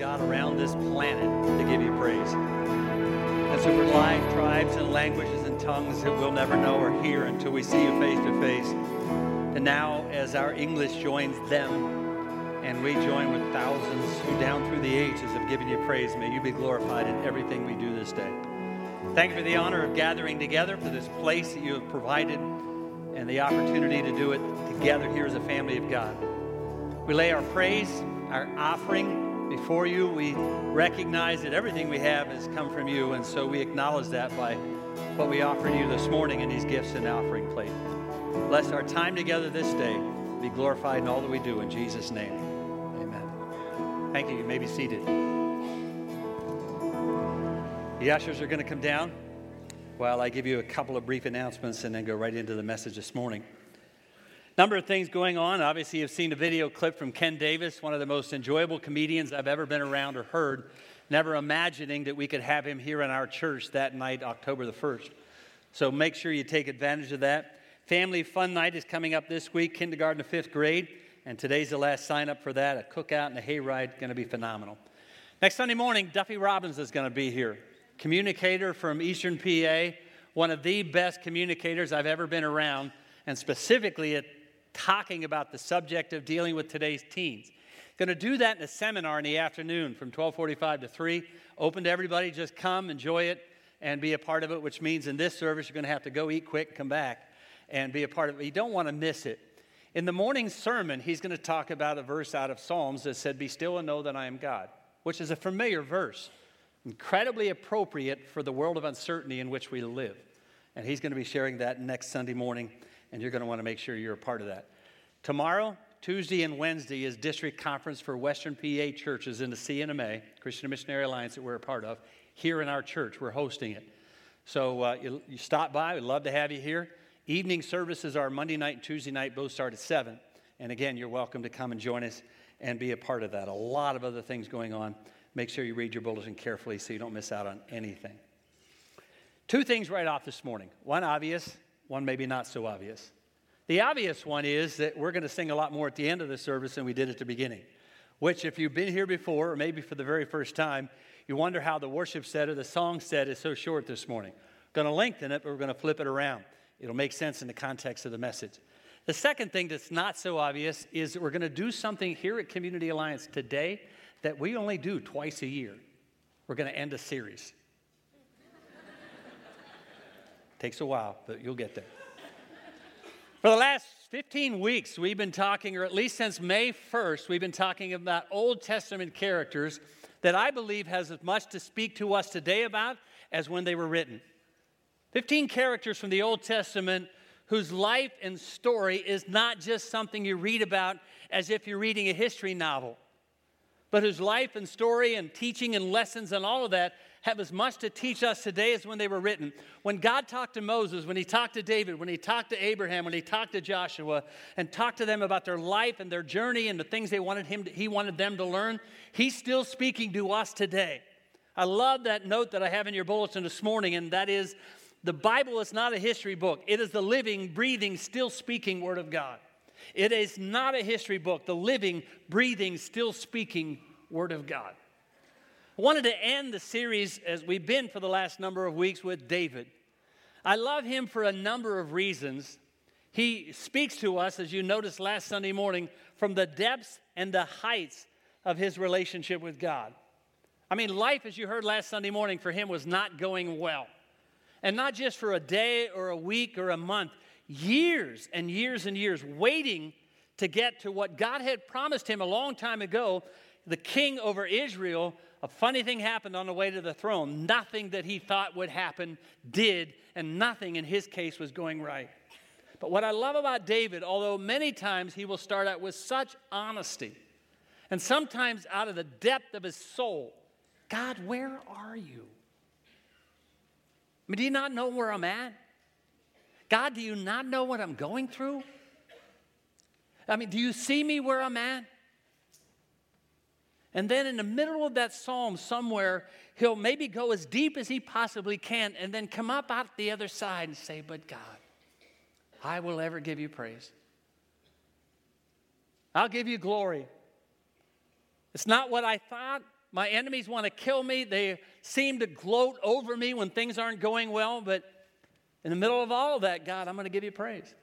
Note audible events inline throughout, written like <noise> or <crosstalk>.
God around this planet to give you praise. So for life, tribes, and languages and tongues that we'll never know or hear until we see you face to face. And now, as our English joins them, and we join with thousands who down through the ages have given you praise, may you be glorified in everything we do this day. Thank you for the honor of gathering together, for this place that you have provided, and the opportunity to do it together here as a family of God. We lay our praise, our offering before you. We recognize that everything we have has come from you, and so we acknowledge that by what we offer you this morning in these gifts and offering plate. Bless our time together this day. Be glorified in all that we do in Jesus' name. Amen. Thank you. You may be seated. The ushers are going to come down while I give you a couple of brief announcements and then go right into the message this morning. Number of things going on. Obviously, you've seen a video clip from Ken Davis, one of the most enjoyable comedians I've ever been around or heard. Never imagining that we could have him here in our church that night, October the 1st. So make sure you take advantage of that. Family Fun Night is coming up this week, kindergarten to fifth grade, and today's the last sign up for that. A cookout and a hayride, going to be phenomenal. Next Sunday morning, Duffy Robbins is going to be here communicator from Eastern PA, one of the best communicators I've ever been around, and specifically at talking about the subject of dealing with today's teens. Going to do that in a seminar in the afternoon from 12:45 to 3. Open to everybody. Just come, enjoy it, and be a part of it. Which means in this service you're going to have to go eat quick, come back, and be a part of it. You don't want to miss it. In the morning sermon, he's going to talk about a verse out of Psalms that said, "Be still and know that I am God," which is a familiar verse incredibly appropriate for the world of uncertainty in which we live. And he's going to be sharing that next Sunday morning, and you're going to want to make sure you're a part of that. Tomorrow, Tuesday, and Wednesday is district conference for Western PA churches in the C&MA, Christian Missionary Alliance, that we're a part of. Here in our church, we're hosting it. So uh, you, you stop by, we'd love to have you here. Evening services are Monday night and Tuesday night, both start at 7. And again, you're welcome to come and join us and be a part of that. A lot of other things going on. Make sure you read your bulletin carefully so you don't miss out on anything. Two things right off this morning one obvious, one maybe not so obvious. The obvious one is that we're going to sing a lot more at the end of the service than we did at the beginning, which, if you've been here before, or maybe for the very first time, you wonder how the worship set or the song set is so short this morning. Going to lengthen it, but we're going to flip it around. It'll make sense in the context of the message. The second thing that's not so obvious is that we're going to do something here at Community Alliance today that we only do twice a year. We're going to end a series. Takes a while, but you'll get there. For the last 15 weeks, we've been talking, or at least since May 1st, we've been talking about Old Testament characters that I believe has as much to speak to us today about as when they were written. 15 characters from the Old Testament whose life and story is not just something you read about as if you're reading a history novel but whose life and story and teaching and lessons and all of that have as much to teach us today as when they were written. When God talked to Moses, when he talked to David, when he talked to Abraham, when he talked to Joshua, and talked to them about their life and their journey and the things they wanted him to, he wanted them to learn, he's still speaking to us today. I love that note that I have in your bulletin this morning, and that is the Bible is not a history book. It is the living, breathing, still speaking Word of God. It is not a history book, the living, breathing, still speaking Word of God. I wanted to end the series as we've been for the last number of weeks with David. I love him for a number of reasons. He speaks to us, as you noticed last Sunday morning, from the depths and the heights of his relationship with God. I mean, life, as you heard last Sunday morning, for him was not going well. And not just for a day or a week or a month, years and years and years waiting to get to what God had promised him a long time ago the king over Israel. A funny thing happened on the way to the throne. Nothing that he thought would happen did, and nothing in his case was going right. But what I love about David, although many times he will start out with such honesty, and sometimes out of the depth of his soul, God, where are you? I mean, do you not know where I'm at? God, do you not know what I'm going through? I mean, do you see me where I'm at? And then in the middle of that psalm, somewhere, he'll maybe go as deep as he possibly can and then come up out the other side and say, But God, I will ever give you praise. I'll give you glory. It's not what I thought, My enemies want to kill me. They seem to gloat over me when things aren't going well. But in the middle of all of that, God, I'm going to give you praise.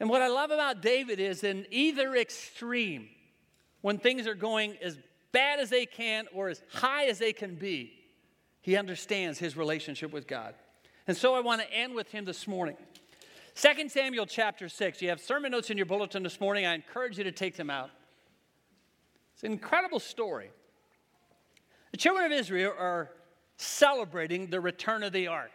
And what I love about David is in either extreme, when things are going as bad as they can or as high as they can be, he understands his relationship with God. And so I want to end with him this morning. 2 Samuel chapter 6. You have sermon notes in your bulletin this morning. I encourage you to take them out. It's an incredible story. The children of Israel are celebrating the return of the ark.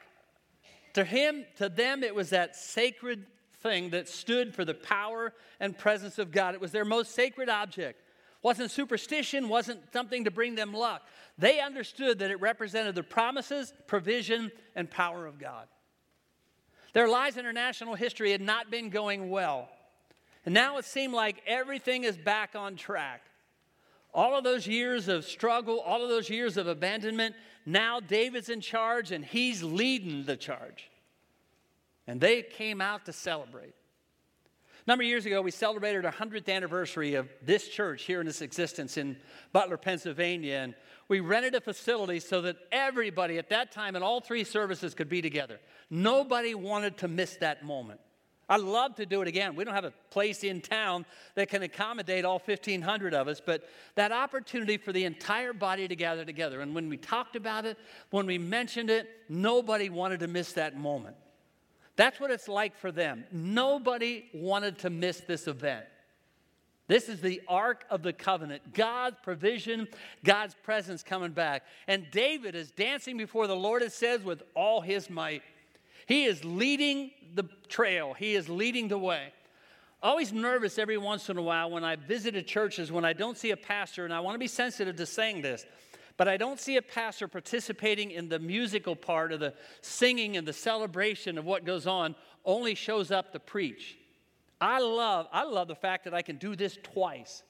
To him, to them, it was that sacred thing that stood for the power and presence of God. It was their most sacred object. Wasn't superstition, wasn't something to bring them luck. They understood that it represented the promises, provision, and power of God. Their lives in international history had not been going well. And now it seemed like everything is back on track. All of those years of struggle, all of those years of abandonment, now David's in charge and he's leading the charge. And they came out to celebrate. A number of years ago, we celebrated our 100th anniversary of this church here in its existence in Butler, Pennsylvania. And we rented a facility so that everybody at that time in all three services could be together. Nobody wanted to miss that moment. I'd love to do it again. We don't have a place in town that can accommodate all 1,500 of us, but that opportunity for the entire body to gather together. And when we talked about it, when we mentioned it, nobody wanted to miss that moment. That's what it's like for them. Nobody wanted to miss this event. This is the Ark of the Covenant, God's provision, God's presence coming back. And David is dancing before the Lord, it says, with all his might. He is leading the trail, he is leading the way. Always nervous every once in a while when I visited churches when I don't see a pastor, and I want to be sensitive to saying this. But I don't see a pastor participating in the musical part of the singing and the celebration of what goes on, only shows up to preach. I love, I love the fact that I can do this twice.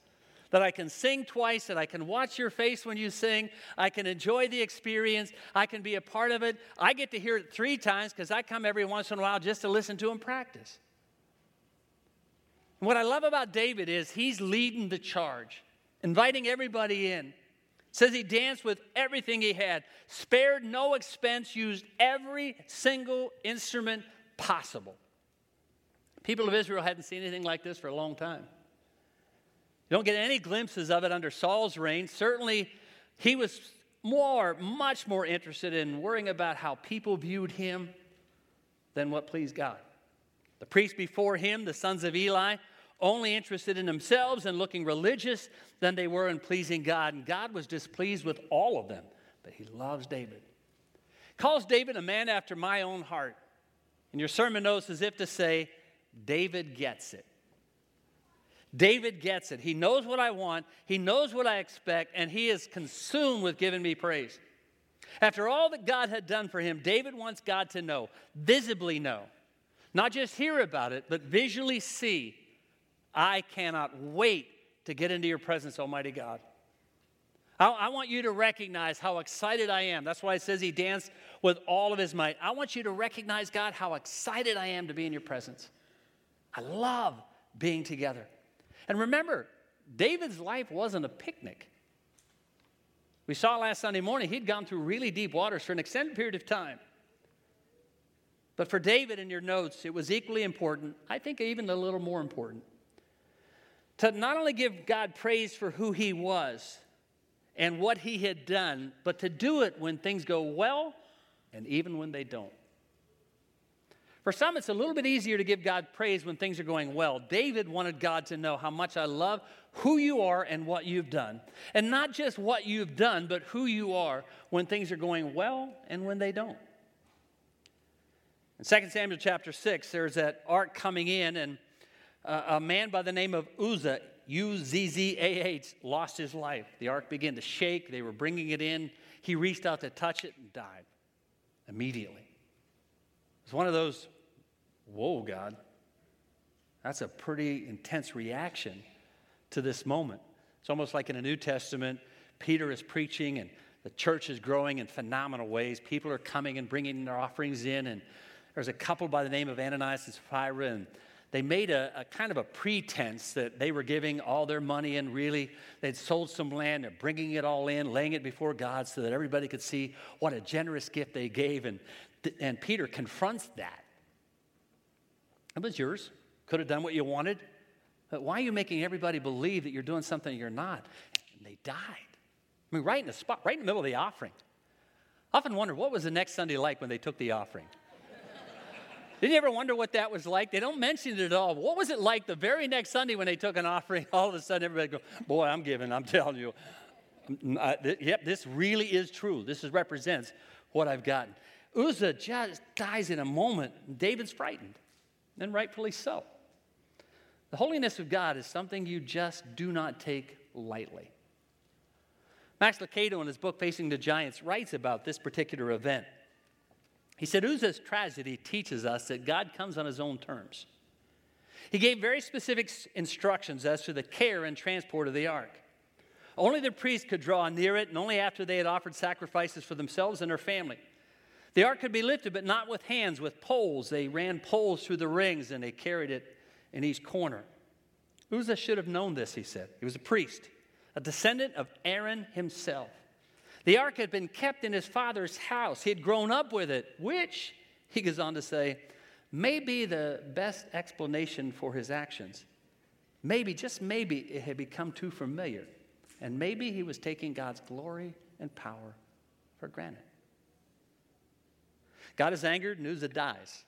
That I can sing twice, that I can watch your face when you sing, I can enjoy the experience, I can be a part of it. I get to hear it three times because I come every once in a while just to listen to him practice. What I love about David is he's leading the charge, inviting everybody in. Says he danced with everything he had, spared no expense, used every single instrument possible. People of Israel hadn't seen anything like this for a long time. You don't get any glimpses of it under Saul's reign. Certainly, he was more, much more interested in worrying about how people viewed him than what pleased God. The priests before him, the sons of Eli, only interested in themselves and looking religious than they were in pleasing God. And God was displeased with all of them, but he loves David. Calls David a man after my own heart. And your sermon notes, as if to say, David gets it. David gets it. He knows what I want, he knows what I expect, and he is consumed with giving me praise. After all that God had done for him, David wants God to know, visibly know, not just hear about it, but visually see. I cannot wait to get into your presence, Almighty God. I, I, want you to recognize how excited I am. That's why it says he danced with all of his might. I want you to recognize, God, how excited I am to be in your presence. I love being together. And remember, David's life wasn't a picnic. We saw last Sunday morning he'd gone through really deep waters for an extended period of time. But for David in your notes, it was equally important, I think even a little more important, to not only give God praise for who he was and what he had done, but to do it when things go well and even when they don't. For some, it's a little bit easier to give God praise when things are going well. David wanted God to know how much I love who you are and what you've done. And not just what you've done, but who you are when things are going well and when they don't. In 2 Samuel chapter 6, there's that ark coming in, and uh, a man by the name of Uzzah, U Z Z A H, lost his life. The ark began to shake. They were bringing it in. He reached out to touch it and died immediately. It's one of those Whoa, God. That's a pretty intense reaction to this moment. It's almost like in the New Testament, Peter is preaching and the church is growing in phenomenal ways. People are coming and bringing their offerings in. And there's a couple by the name of Ananias and Sapphira, and they made a, a, kind of a pretense that they were giving all their money and really they'd sold some land, they're bringing it all in, laying it before God so that everybody could see what a generous gift they gave. And, and Peter confronts that. It was yours. Could have done what you wanted. But why are you making everybody believe that you're doing something you're not? And they died. I mean, right in the spot, right in the middle of the offering. I often wonder what was the next Sunday like when they took the offering? Did you ever wonder what that was like? They don't mention it at all. What was it like the very next Sunday when they took an offering? <laughs> All of a sudden, everybody go, "Boy, I'm giving." I'm telling you, uh, th- yep, this really is true. This is, represents what I've gotten. Uzzah just dies in a moment. David's frightened, and rightfully so. The holiness of God is something you just do not take lightly. Max Lucado, in his book Facing the Giants, writes about this particular event. He said Uzzah's tragedy teaches us that God comes on his own terms. He gave very specific instructions as to the care and transport of the ark. Only the priests could draw near it, and only after they had offered sacrifices for themselves and their family. The ark could be lifted, but not with hands, with poles. They ran poles through the rings and they carried it in each corner. Uzzah should have known this, he said. He was a priest, a descendant of Aaron himself. The ark had been kept in his father's house. He had grown up with it, which, he goes on to say, may be the best explanation for his actions. Maybe, just maybe, it had become too familiar. And maybe he was taking God's glory and power for granted. God is angered, and Uzzah dies.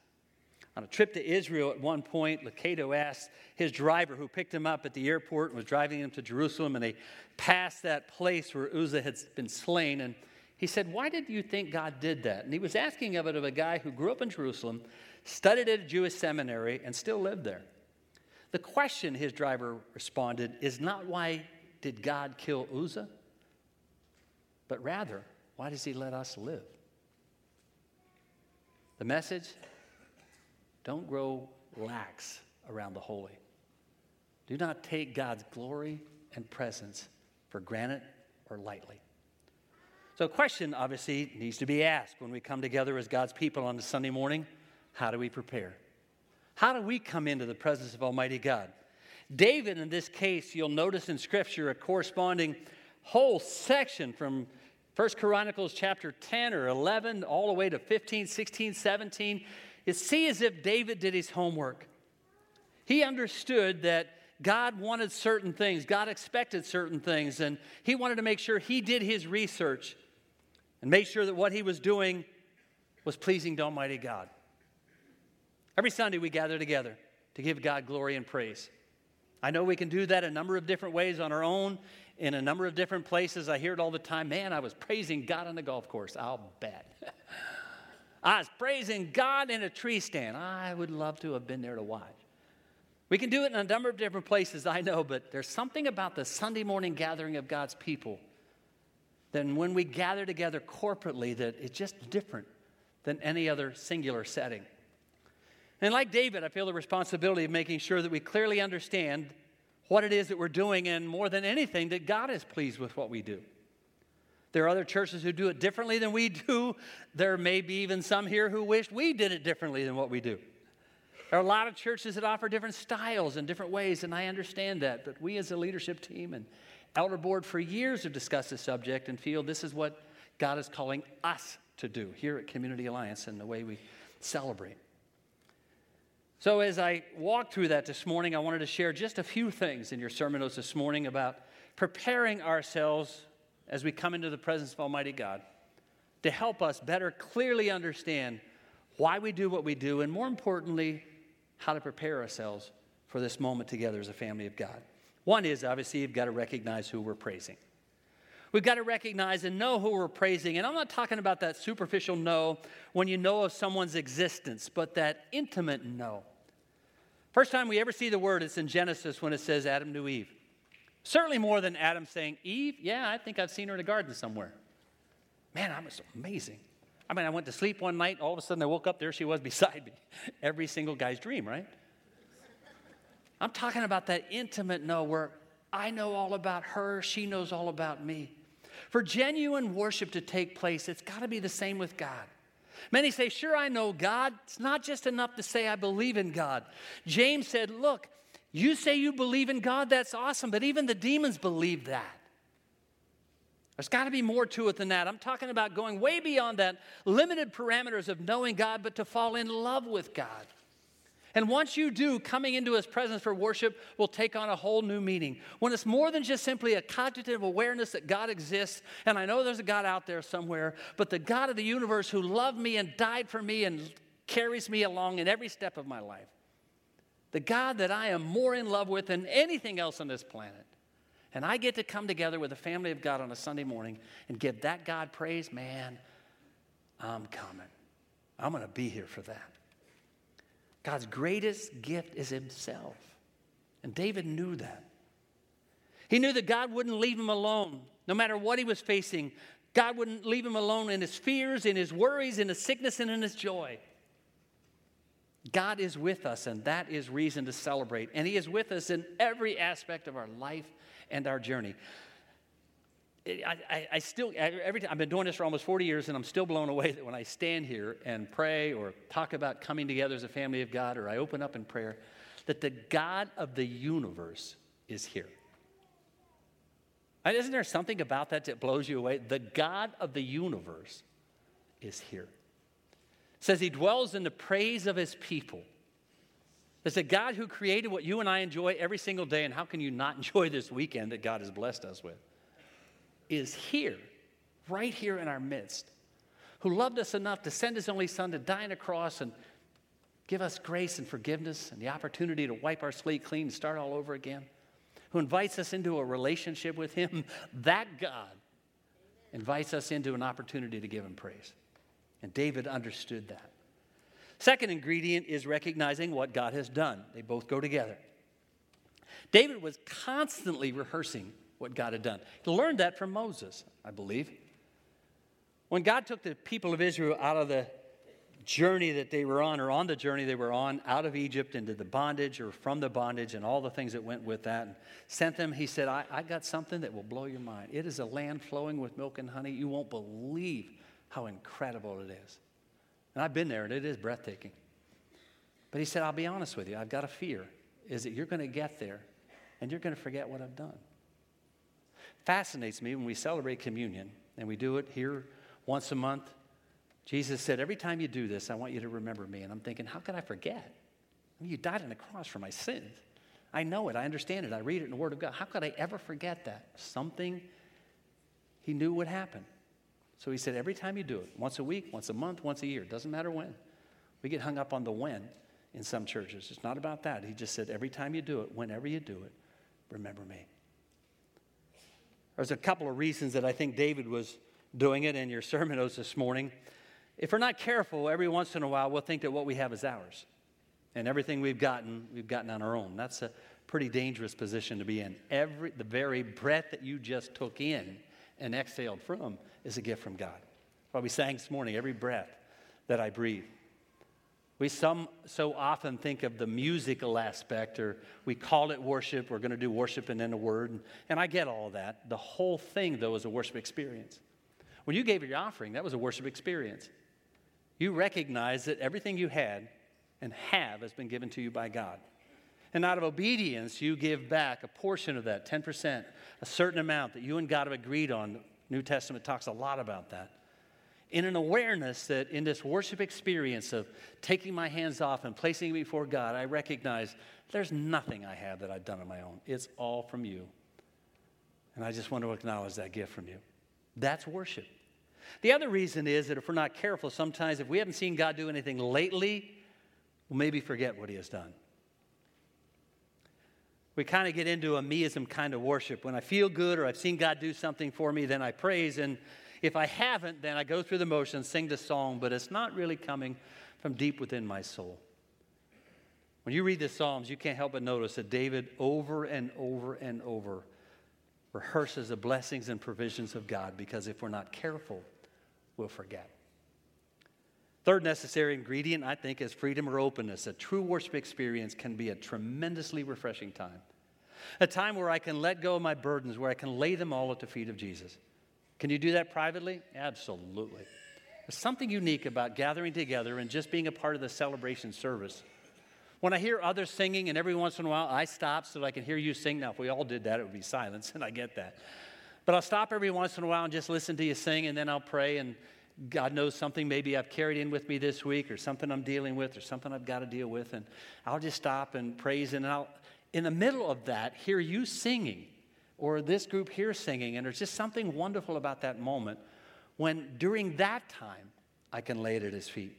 On a trip to Israel at one point, Lucado asked his driver who picked him up at the airport and was driving him to Jerusalem, and they passed that place where Uzzah had been slain. And he said, Why did you think God did that? And he was asking of it of a guy who grew up in Jerusalem, studied at a Jewish seminary, and still lived there. The question, his driver responded, is not why did God kill Uzzah, but rather, why does he let us live? The message don't grow lax around the holy. Do not take God's glory and presence for granted or lightly. So, a question obviously needs to be asked when we come together as God's people on a Sunday morning how do we prepare? How do we come into the presence of Almighty God? David, in this case, you'll notice in Scripture a corresponding whole section from 1 Chronicles chapter 10 or 11 all the way to 15, 16, 17 is see as if David did his homework. He understood that God wanted certain things, God expected certain things, and he wanted to make sure he did his research and make sure that what he was doing was pleasing to Almighty God. Every Sunday we gather together to give God glory and praise. I know we can do that a number of different ways on our own, in a number of different places. I hear it all the time. Man, I was praising God on the golf course. I'll bet. <laughs> I was praising God in a tree stand. I would love to have been there to watch. We can do it in a number of different places, I know, but there's something about the Sunday morning gathering of God's people than when we gather together corporately that it's just different than any other singular setting. And like David, I feel the responsibility of making sure that we clearly understand what it is that we're doing, and more than anything, that God is pleased with what we do. There are other churches who do it differently than we do. There may be even some here who wish we did it differently than what we do. There are a lot of churches that offer different styles and different ways, and I understand that. But we, as a leadership team and elder board, for years have discussed this subject and feel this is what God is calling us to do here at Community Alliance and the way we celebrate. So, as I walked through that this morning, I wanted to share just a few things in your sermon notes this morning about preparing ourselves as we come into the presence of Almighty God to help us better clearly understand why we do what we do, and more importantly, how to prepare ourselves for this moment together as a family of God. One is obviously you've got to recognize who we're praising. We've got to recognize and know who we're praising. And I'm not talking about that superficial know when you know of someone's existence, but that intimate know. First time we ever see the word, it's in Genesis when it says Adam knew Eve. Certainly more than Adam saying, Eve, yeah, I think I've seen her in a garden somewhere. Man, that was amazing. I mean, I went to sleep one night, all of a sudden I woke up, there she was <laughs> beside me. Every single guy's dream, right? I'm talking about that intimate know where I know all about her, she knows all about me. For genuine worship to take place, it's got to be the same with God. Many say, Sure, I know God. It's not just enough to say I believe in God. James said, Look, you say you believe in God, that's awesome, but even the demons believe that. There's got to be more to it than that. I'm talking about going way beyond that limited parameters of knowing God, but to fall in love with God. And once you do, coming into his presence for worship will take on a whole new meaning. When it's more than just simply a cognitive awareness that God exists, and I know there's a God out there somewhere, but the God of the universe who loved me and died for me and carries me along in every step of my life. The God that I am more in love with than anything else on this planet. And I get to come together with the family of God on a Sunday morning and give that God praise, man, I'm coming. I'm going to be here for that. God's greatest gift is Himself. And David knew that. He knew that God wouldn't leave him alone, no matter what he was facing. God wouldn't leave him alone in his fears, in his worries, in his sickness, and in his joy. God is with us, and that is reason to celebrate. And He is with us in every aspect of our life and our journey. I, I, I, still, every time, I've been doing this for almost 40 years, and I'm still blown away that when I stand here and pray or talk about coming together as a family of God, or I open up in prayer, that the God of the universe is here. Isn't there something about that that blows you away? The God of the universe is here. Says he dwells in the praise of his people. It's a God who created what you and I enjoy every single day, and how can you not <laughs> enjoy this weekend that God has blessed us with? is here, right here in our midst, who loved us enough to send his only son to die on a cross and give us grace and forgiveness and the opportunity to wipe our slate clean and start all over again, who invites us into a relationship with him, <laughs> that God invites us into an opportunity to give him praise. And David understood that. Second ingredient is recognizing what God has done. They both go together. David was constantly rehearsing what God had done. He learned that from Moses, I believe. When God took the people of Israel out of the journey that they were on, or on the journey they were on, out of Egypt into the bondage or from the bondage and all the things that went with that, and sent them, he said, I, I got something that will blow your mind. It is a land flowing with milk and honey. You won't believe how incredible it is. And I've been there, and it is breathtaking. But he said, I'll be honest with you, I've got a fear, is that you're going to get there and you're going to forget what I've done fascinates me when we celebrate communion, and we do it here once a month. Jesus said, Every time you do this, I want you to remember me. And I'm thinking, How could I forget? I mean, you died on the cross for my sins. I know it. I understand it. I read it in the Word of God. How could I ever forget that? Something he knew would happen. So he said, Every time you do it, once a week, once a month, once a year, doesn't matter when. We get hung up on the when in some churches. It's not about that. He just said, Every time you do it, whenever you do it, remember me. There's a couple of reasons that I think David was doing it in your sermon <laughs> notes this morning. If we're not careful, every once in a while, we'll think that what we have is ours. And everything we've gotten, we've gotten on our own. That's a pretty dangerous position to be in. Every, the very breath that you just took in and exhaled from is a gift from God. What we sang this morning, every breath that I breathe. We some, so often think of the musical aspect, or we call it worship. We're going to do worship and then a word. And, and I get all that. The whole thing, though, is a worship experience. When you gave your offering, that was a worship experience. You recognize that everything you had and have has been given to you by God. And out of obedience, you give back a portion of that, 10%, a certain amount that you and God have agreed on. New Testament talks a lot about that in an awareness that in this worship experience of taking my hands off and placing before God, I recognize there's nothing I have that I've done on my own. It's all from you. And I just want to acknowledge that gift from you. That's worship. The other reason is that if we're not careful, sometimes if we haven't seen God do anything lately, we'll maybe forget what He has done. We kind of get into a meism kind of worship. When I feel good or I've seen God do something for me, then I praise. And if I haven't, then I go through the motions, sing the song, but it's not really coming from deep within my soul. When you read the Psalms, you can't help but notice that David over and over and over rehearses the blessings and provisions of God because if we're not careful, we'll forget. Third necessary ingredient, I think, is freedom or openness. A true worship experience can be a tremendously refreshing time. A time where I can let go of my burdens, where I can lay them all at the feet of Jesus. Can you do that privately? Absolutely. There's something unique about gathering together and just being a part of the celebration service. When I hear others singing, and every once in a while I stop so that I can hear you sing. Now, if we all did that, it would be silence, <laughs> and I get that. But I'll stop every once in a while and just listen to you sing, and then I'll pray. And God knows something maybe I've carried in with me this week, or something I'm dealing with, or something I've got to deal with. And I'll just stop and praise, and I'll, in the middle of that, hear you singing, or this group here singing. And there's just something wonderful about that moment when during that time I can lay it at His feet.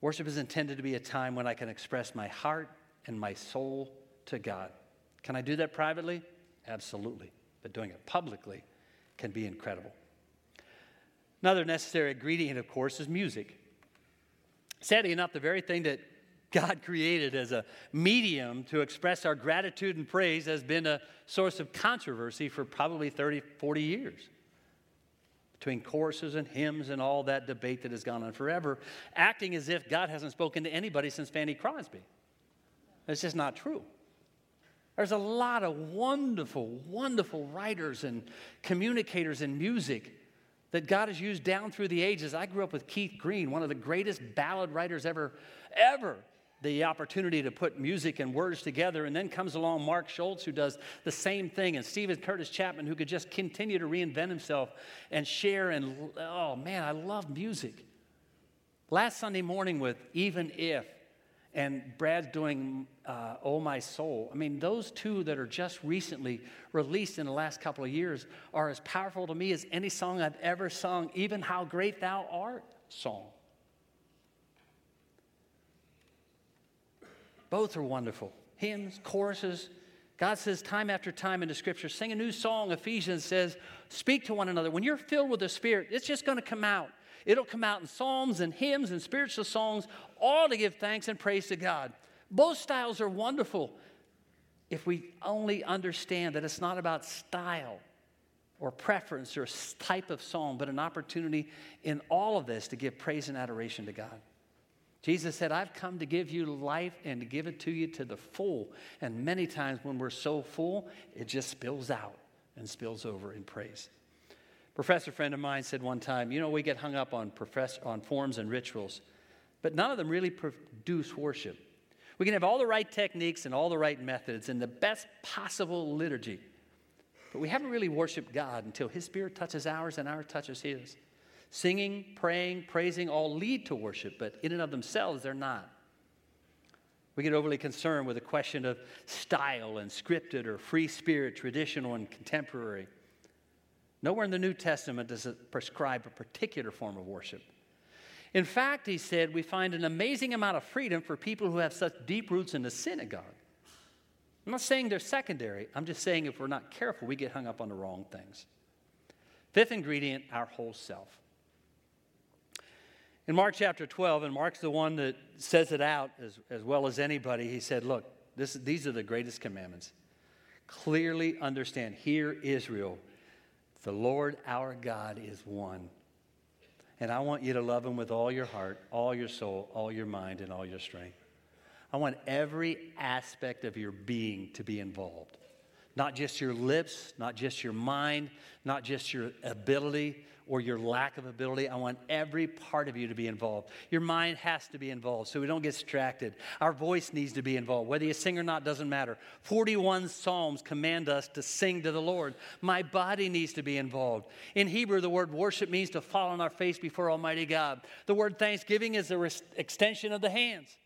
Worship is intended to be a time when I can express my heart and my soul to God. Can I do that privately? Absolutely. But doing it publicly can be incredible. Another necessary ingredient, of course, is music. Sadly enough, the very thing that God <laughs> created as a medium to express our gratitude and praise has been a source of controversy for probably 30, 40 years between choruses and hymns and all that debate that has gone on forever, acting as if God hasn't spoken to anybody since Fanny Crosby. It's just not true. There's a lot of wonderful, wonderful writers and communicators in music that God has used down through the ages. I grew up with Keith Green, one of the greatest ballad writers ever, ever the opportunity to put music and words together. And then comes along Mark Schultz, who does the same thing, and Steven Curtis Chapman, who could just continue to reinvent himself and share. And oh man, I love music. Last Sunday morning with Even If, and Brad's doing uh, Oh My Soul. I mean, those two that are just recently released in the last couple of years are as powerful to me as any song I've ever sung, even How Great Thou Art song. Both are wonderful. Hymns, choruses. God says time after time in the scripture, sing a new song. Ephesians says, speak to one another. When you're filled with the Spirit, it's just going to come out. It'll come out in psalms and hymns and spiritual songs, all to give thanks and praise to God. Both styles are wonderful if we only understand that it's not about style or preference or type of song, but an opportunity in all of this to give praise and adoration to God. Jesus said, I've come to give you life and to give it to you to the full. And many times when we're so full, it just spills out and spills over in praise. Professor friend of mine said one time, you know, we get hung up on, profess- on forms and rituals, but none of them really produce worship. We can have all the right techniques and all the right methods and the best possible liturgy, but we haven't really worshiped God until His Spirit touches ours and ours touches His. Singing, praying, praising all lead to worship, but in and of themselves, they're not. We get overly concerned with the question of style and scripted or free spirit, traditional and contemporary. Nowhere in the New Testament does it prescribe a particular form of worship. In fact, he said, we find an amazing amount of freedom for people who have such deep roots in the synagogue. I'm not saying they're secondary. I'm just saying if we're not careful, we get hung up on the wrong things. Fifth ingredient, our whole self. In Mark chapter 12, and Mark's the one that says it out as, as well as anybody, he said, Look, this, these are the greatest commandments. Clearly understand, hear Israel, the Lord our God is one. And I want you to love him with all your heart, all your soul, all your mind, and all your strength. I want every aspect of your being to be involved. Not just your lips, not just your mind, not just your ability, or your lack of ability. I want every part of you to be involved. Your mind has to be involved so we don't get distracted. Our voice needs to be involved. Whether you sing or not doesn't matter. 41 Psalms command us to sing to the Lord. My body needs to be involved. In Hebrew, the word worship means to fall on our face before Almighty God. The word thanksgiving is the extension of the hands.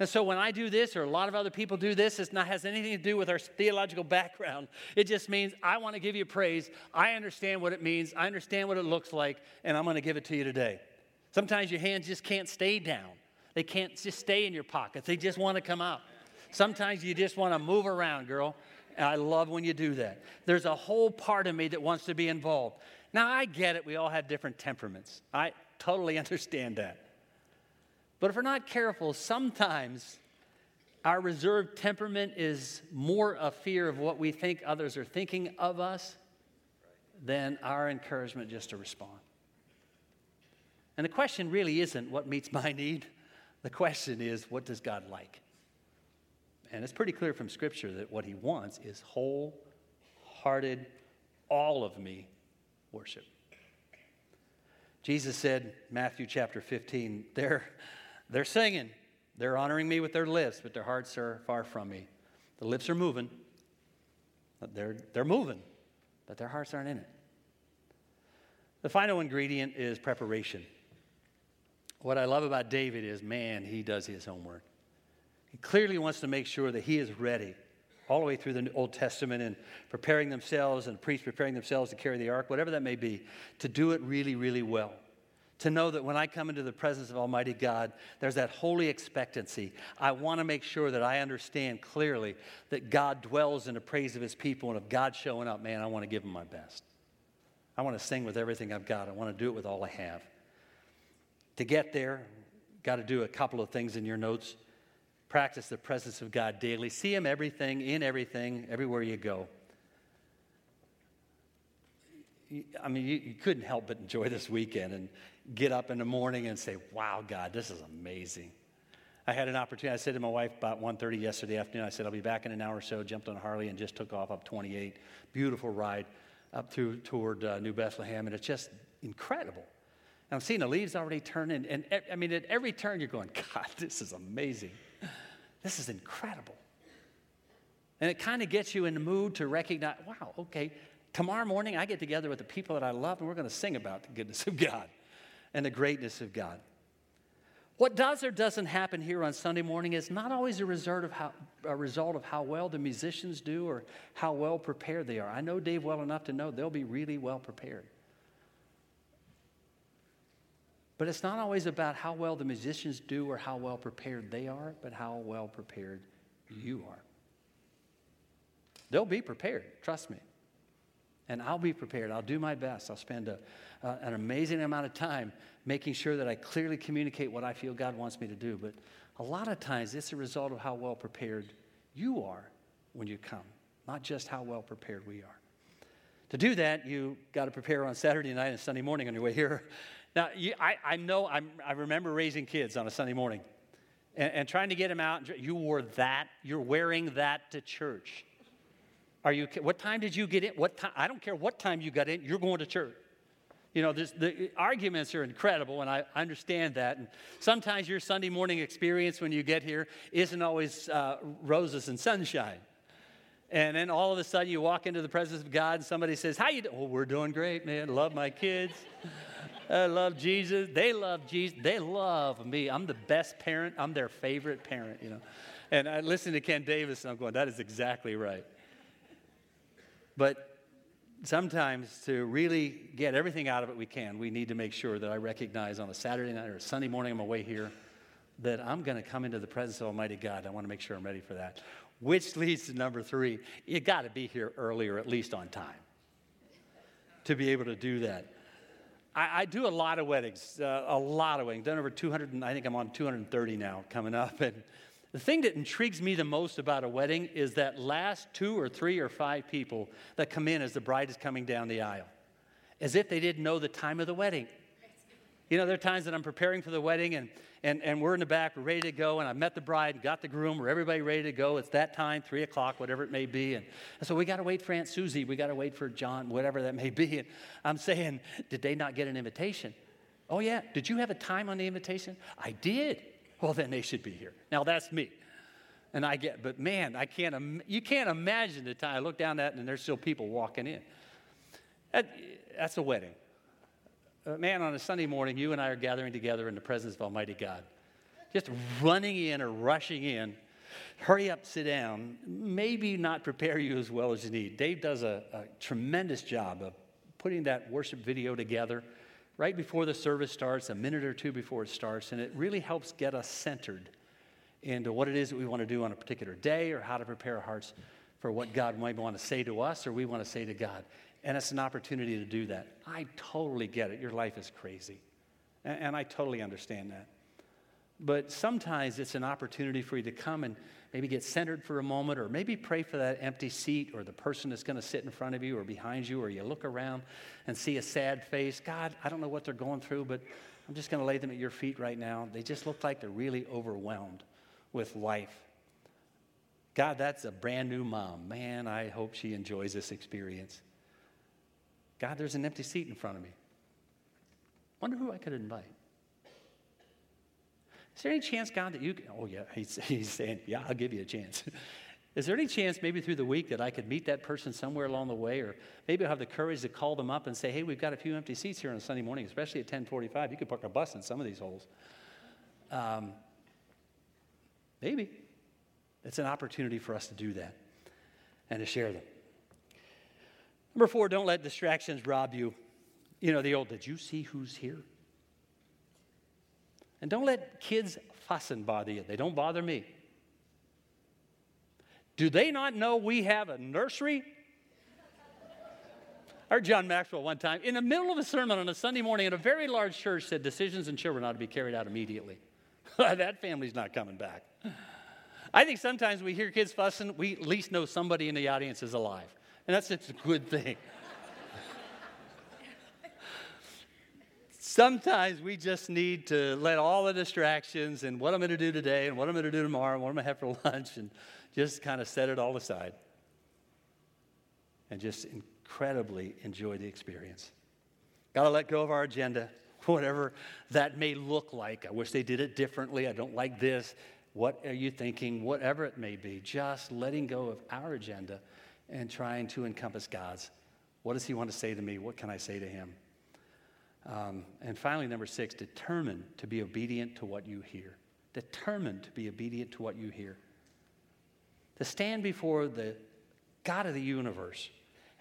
And so when I do this, or a lot of other people do this, it has anything to do with our theological background. It just means I want to give you praise. I understand what it means. I understand what it looks like, and I'm going to give it to you today. Sometimes your hands just can't stay down. They can't just stay in your pockets. They just want to come out. Sometimes you just want to move around, girl. And I love when you do that. There's a whole part of me that wants to be involved. Now, I get it. We all have different temperaments. I totally <laughs> understand that. But if we're not careful, sometimes our reserved temperament is more a fear of what we think others are thinking of us than our encouragement just to respond. And the question really isn't what meets my need. The question is, what does God like? And it's pretty clear from Scripture that what He wants is wholehearted, all of me worship. Jesus said, Matthew chapter 15, they're, they're singing, they're honoring me with their lips, but their hearts are far from me. The lips are moving, they're, they're moving, but their hearts aren't in it. The final ingredient is preparation. What I love about David is, man, he does his homework. He clearly wants to make sure that he is ready all the way through the Old Testament and preparing themselves and priests preparing themselves to carry the ark, whatever that may be, to do it really, really well. To know that when I come into the presence of Almighty God, there's that holy expectancy. I want to make sure that I understand clearly that God dwells in the praise of his people. And if God's showing up, man, I want to give him my best. I want to sing with everything I've got. I want to do it with all I have. To get there, got to do a couple of things in your notes. Practice the presence of God daily. See Him everything, in everything, everywhere you go. I mean, you, you, couldn't help but enjoy this weekend and get up in the morning and say, wow, God, this is amazing. I had an opportunity. I said to my wife about 1.30 yesterday afternoon, I said, I'll be back in an hour or so. Jumped on Harley and just took off up 28. Beautiful ride up through toward uh, New Bethlehem. And it's just incredible. And I'm seeing the leaves already turning. And, and I mean, at every turn, you're going, God, this is amazing. This is incredible. And it kind of gets you in the mood to recognize, wow, okay, tomorrow morning I get together with the people that I love and we're going to sing about the goodness of God and the greatness of God. What does or doesn't happen here on Sunday morning is not always a result of how, result of how well the musicians do or how well prepared they are. I know Dave well enough to know they'll be really well prepared. But it's not always about how well the musicians do or how well prepared they are, but how well prepared you are. They'll be prepared, trust me. And I'll be prepared. I'll do my best. I'll spend a, uh, an amazing amount of time making sure that I clearly communicate what I feel God wants me to do. But a lot of times it's a result of how well prepared you are when you come, not just how well prepared we are. To do that, you got to prepare on Saturday night and Sunday morning on your way here. <laughs> Now, you, I, I know, I'm, i remember raising kids on a Sunday morning and, and trying to get them out. You wore that, you're wearing that to church. Are you, what time did you get in? What time, I don't care what time you got in, you're going to church. You know, this, the arguments are incredible, and I understand that. And sometimes your Sunday morning experience when you get here isn't always uh, roses and sunshine. And then all of a sudden you walk into the presence of God and somebody says, How you doing? Oh, we're doing great, man. Love my kids. <laughs> I love Jesus. They love Jesus. They love me. I'm the best parent. I'm their favorite parent, you know. And I listen to Ken Davis and I'm going, that is exactly right. But sometimes to really get everything out of it we can, we need to make sure that I recognize on a Saturday night or a Sunday morning on my way here that I'm going to come into the presence of Almighty God. I want to make sure I'm ready for that. Which leads to number three. You got to be here early or at least on time to be able to do that. I, I do a lot of weddings, uh, a lot of weddings. Done over 200, I think I'm on 230 now coming up. And the thing that intrigues me the most about a wedding is that last two or three or five people that come in as the bride is coming down the aisle, as if they didn't know the time of the wedding. You know, there are times that I'm preparing for the wedding and, and, and we're in the back, we're ready to go, and I met the bride, got the groom, we're everybody ready to go. It's that time, three o'clock, whatever it may be. And, and so we got to wait for Aunt Susie, we got to wait for John, whatever that may be. And I'm saying, did they not get an invitation? Oh, yeah. Did you have a time on the invitation? I did. Well, then they should be here. Now that's me. And I get, but man, I can't, you can't imagine the time I look down that and there's still people walking in. That, that's a wedding. Uh, man, on a Sunday morning, you and I are gathering together in the presence of Almighty God, just running in or rushing in. Hurry up, sit down. Maybe not prepare you as well as you need. Dave does a, a tremendous job of putting that worship video together right before the service starts, a minute or two before it starts, and it really helps get us centered into what it is that we want to do on a particular day or how to prepare our hearts for what God might want to say to us or we want to say to God. And it's an opportunity to do that. I totally get it. Your life is crazy. And, and I totally understand that. But sometimes it's an opportunity for you to come and maybe get centered for a moment, or maybe pray for that empty seat or the person that's going to sit in front of you or behind you, or you look around and see a sad face. God, I don't know what they're going through, but I'm just going to lay them at your feet right now. They just look like they're really overwhelmed with life. God, that's a brand new mom. Man, I hope she enjoys this experience. God, there's an empty seat in front of me. Wonder who I could invite. Is there any chance, God, that you can? Oh, yeah, he's, he's saying, Yeah, I'll give you a chance. <laughs> Is there any chance maybe through the week that I could meet that person somewhere along the way, or maybe I'll have the courage to call them up and say, "Hey, we've got a few empty seats here on a Sunday morning, especially at 10:45. You could park a bus in some of these holes." Um, maybe it's an opportunity for us to do that and to share them. Number four, don't let distractions rob you. You know the old, "Did you see who's here?" And don't let kids fussing bother you. They don't bother me. Do they not know we have a nursery? I heard John Maxwell one time in the middle of a sermon on a Sunday morning at a very large church said decisions in children ought to be carried out immediately. <laughs> that family's not coming back. I think sometimes we hear kids fussing, we at least know somebody in the audience is alive. And that's a good thing. Sometimes we just need to let all the distractions and what I'm going to do today and what I'm going to do tomorrow and what I'm going to have for <laughs> lunch and just kind of set it all aside and just incredibly enjoy the experience. Got to let go of our agenda, <laughs> whatever that may look like. I wish they did it differently. I don't like this. What are you thinking? Whatever it may be, just letting go of our agenda and trying to encompass God's. What does He want to say to me? What can I say to Him? Um, and finally, number six, determine to be obedient to what you hear. Determined to be obedient to what you hear to stand before the God of the universe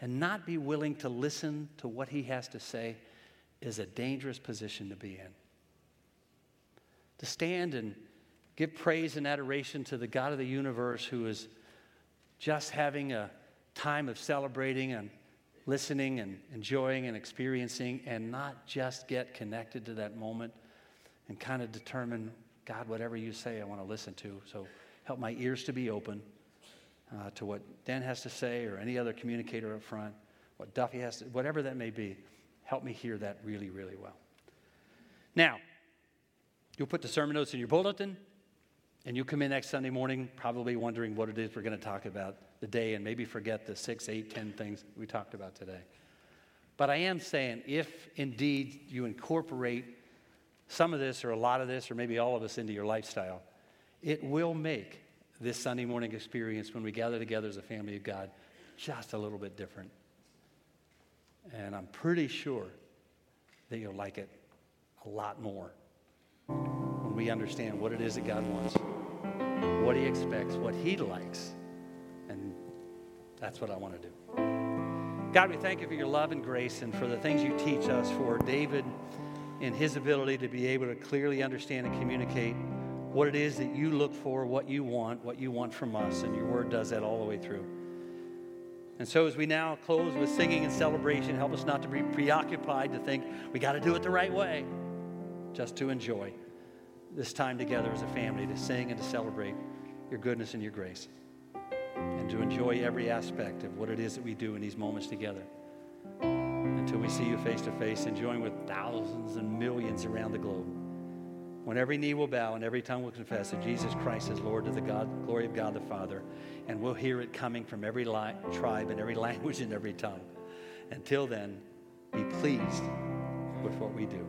and not be willing to listen to what he has to say is a dangerous position to be in. To stand and give praise and adoration to the God of the universe who is just having a time of celebrating and listening and enjoying and experiencing and not just get connected to that moment and kind of determine, God, whatever you say, I want to listen to. So help my ears to be open uh, to what Dan has to say or any other communicator up front, what Duffy has to, whatever that may be, help me hear that really, really well. Now, you'll put the sermon notes in your bulletin, and you'll come in next Sunday morning probably wondering what it is we're going to talk about the day and maybe forget the six, eight, ten things we talked about today. But I am saying if indeed you incorporate some of this or a lot of this or maybe all of us into your lifestyle, it will make this Sunday morning experience when we gather together as a family of God just a little bit different. And I'm pretty sure that you'll like it a lot more we understand what it is that God wants, what He expects, what He likes. And that's what I want to do. God, we thank you for your love and grace and for the things you teach us, for David and his ability to be able to clearly understand and communicate what it is that you look for, what you want, what you want from us, and your word does that all the way through. And so, as we now close with singing and celebration, help us not to be preoccupied to think we got to do it the right way, just to enjoy this time together as a family to sing and to celebrate your goodness and your grace, and to enjoy every aspect of what it is that we do in these moments together. Until we see you face to face, enjoying with thousands and millions around the globe when every knee will bow and every tongue will confess that Jesus Christ is Lord to the God, glory of God the Father. And we'll hear it coming from every li- tribe and every <laughs> language and every tongue. Until then, be pleased with what we do.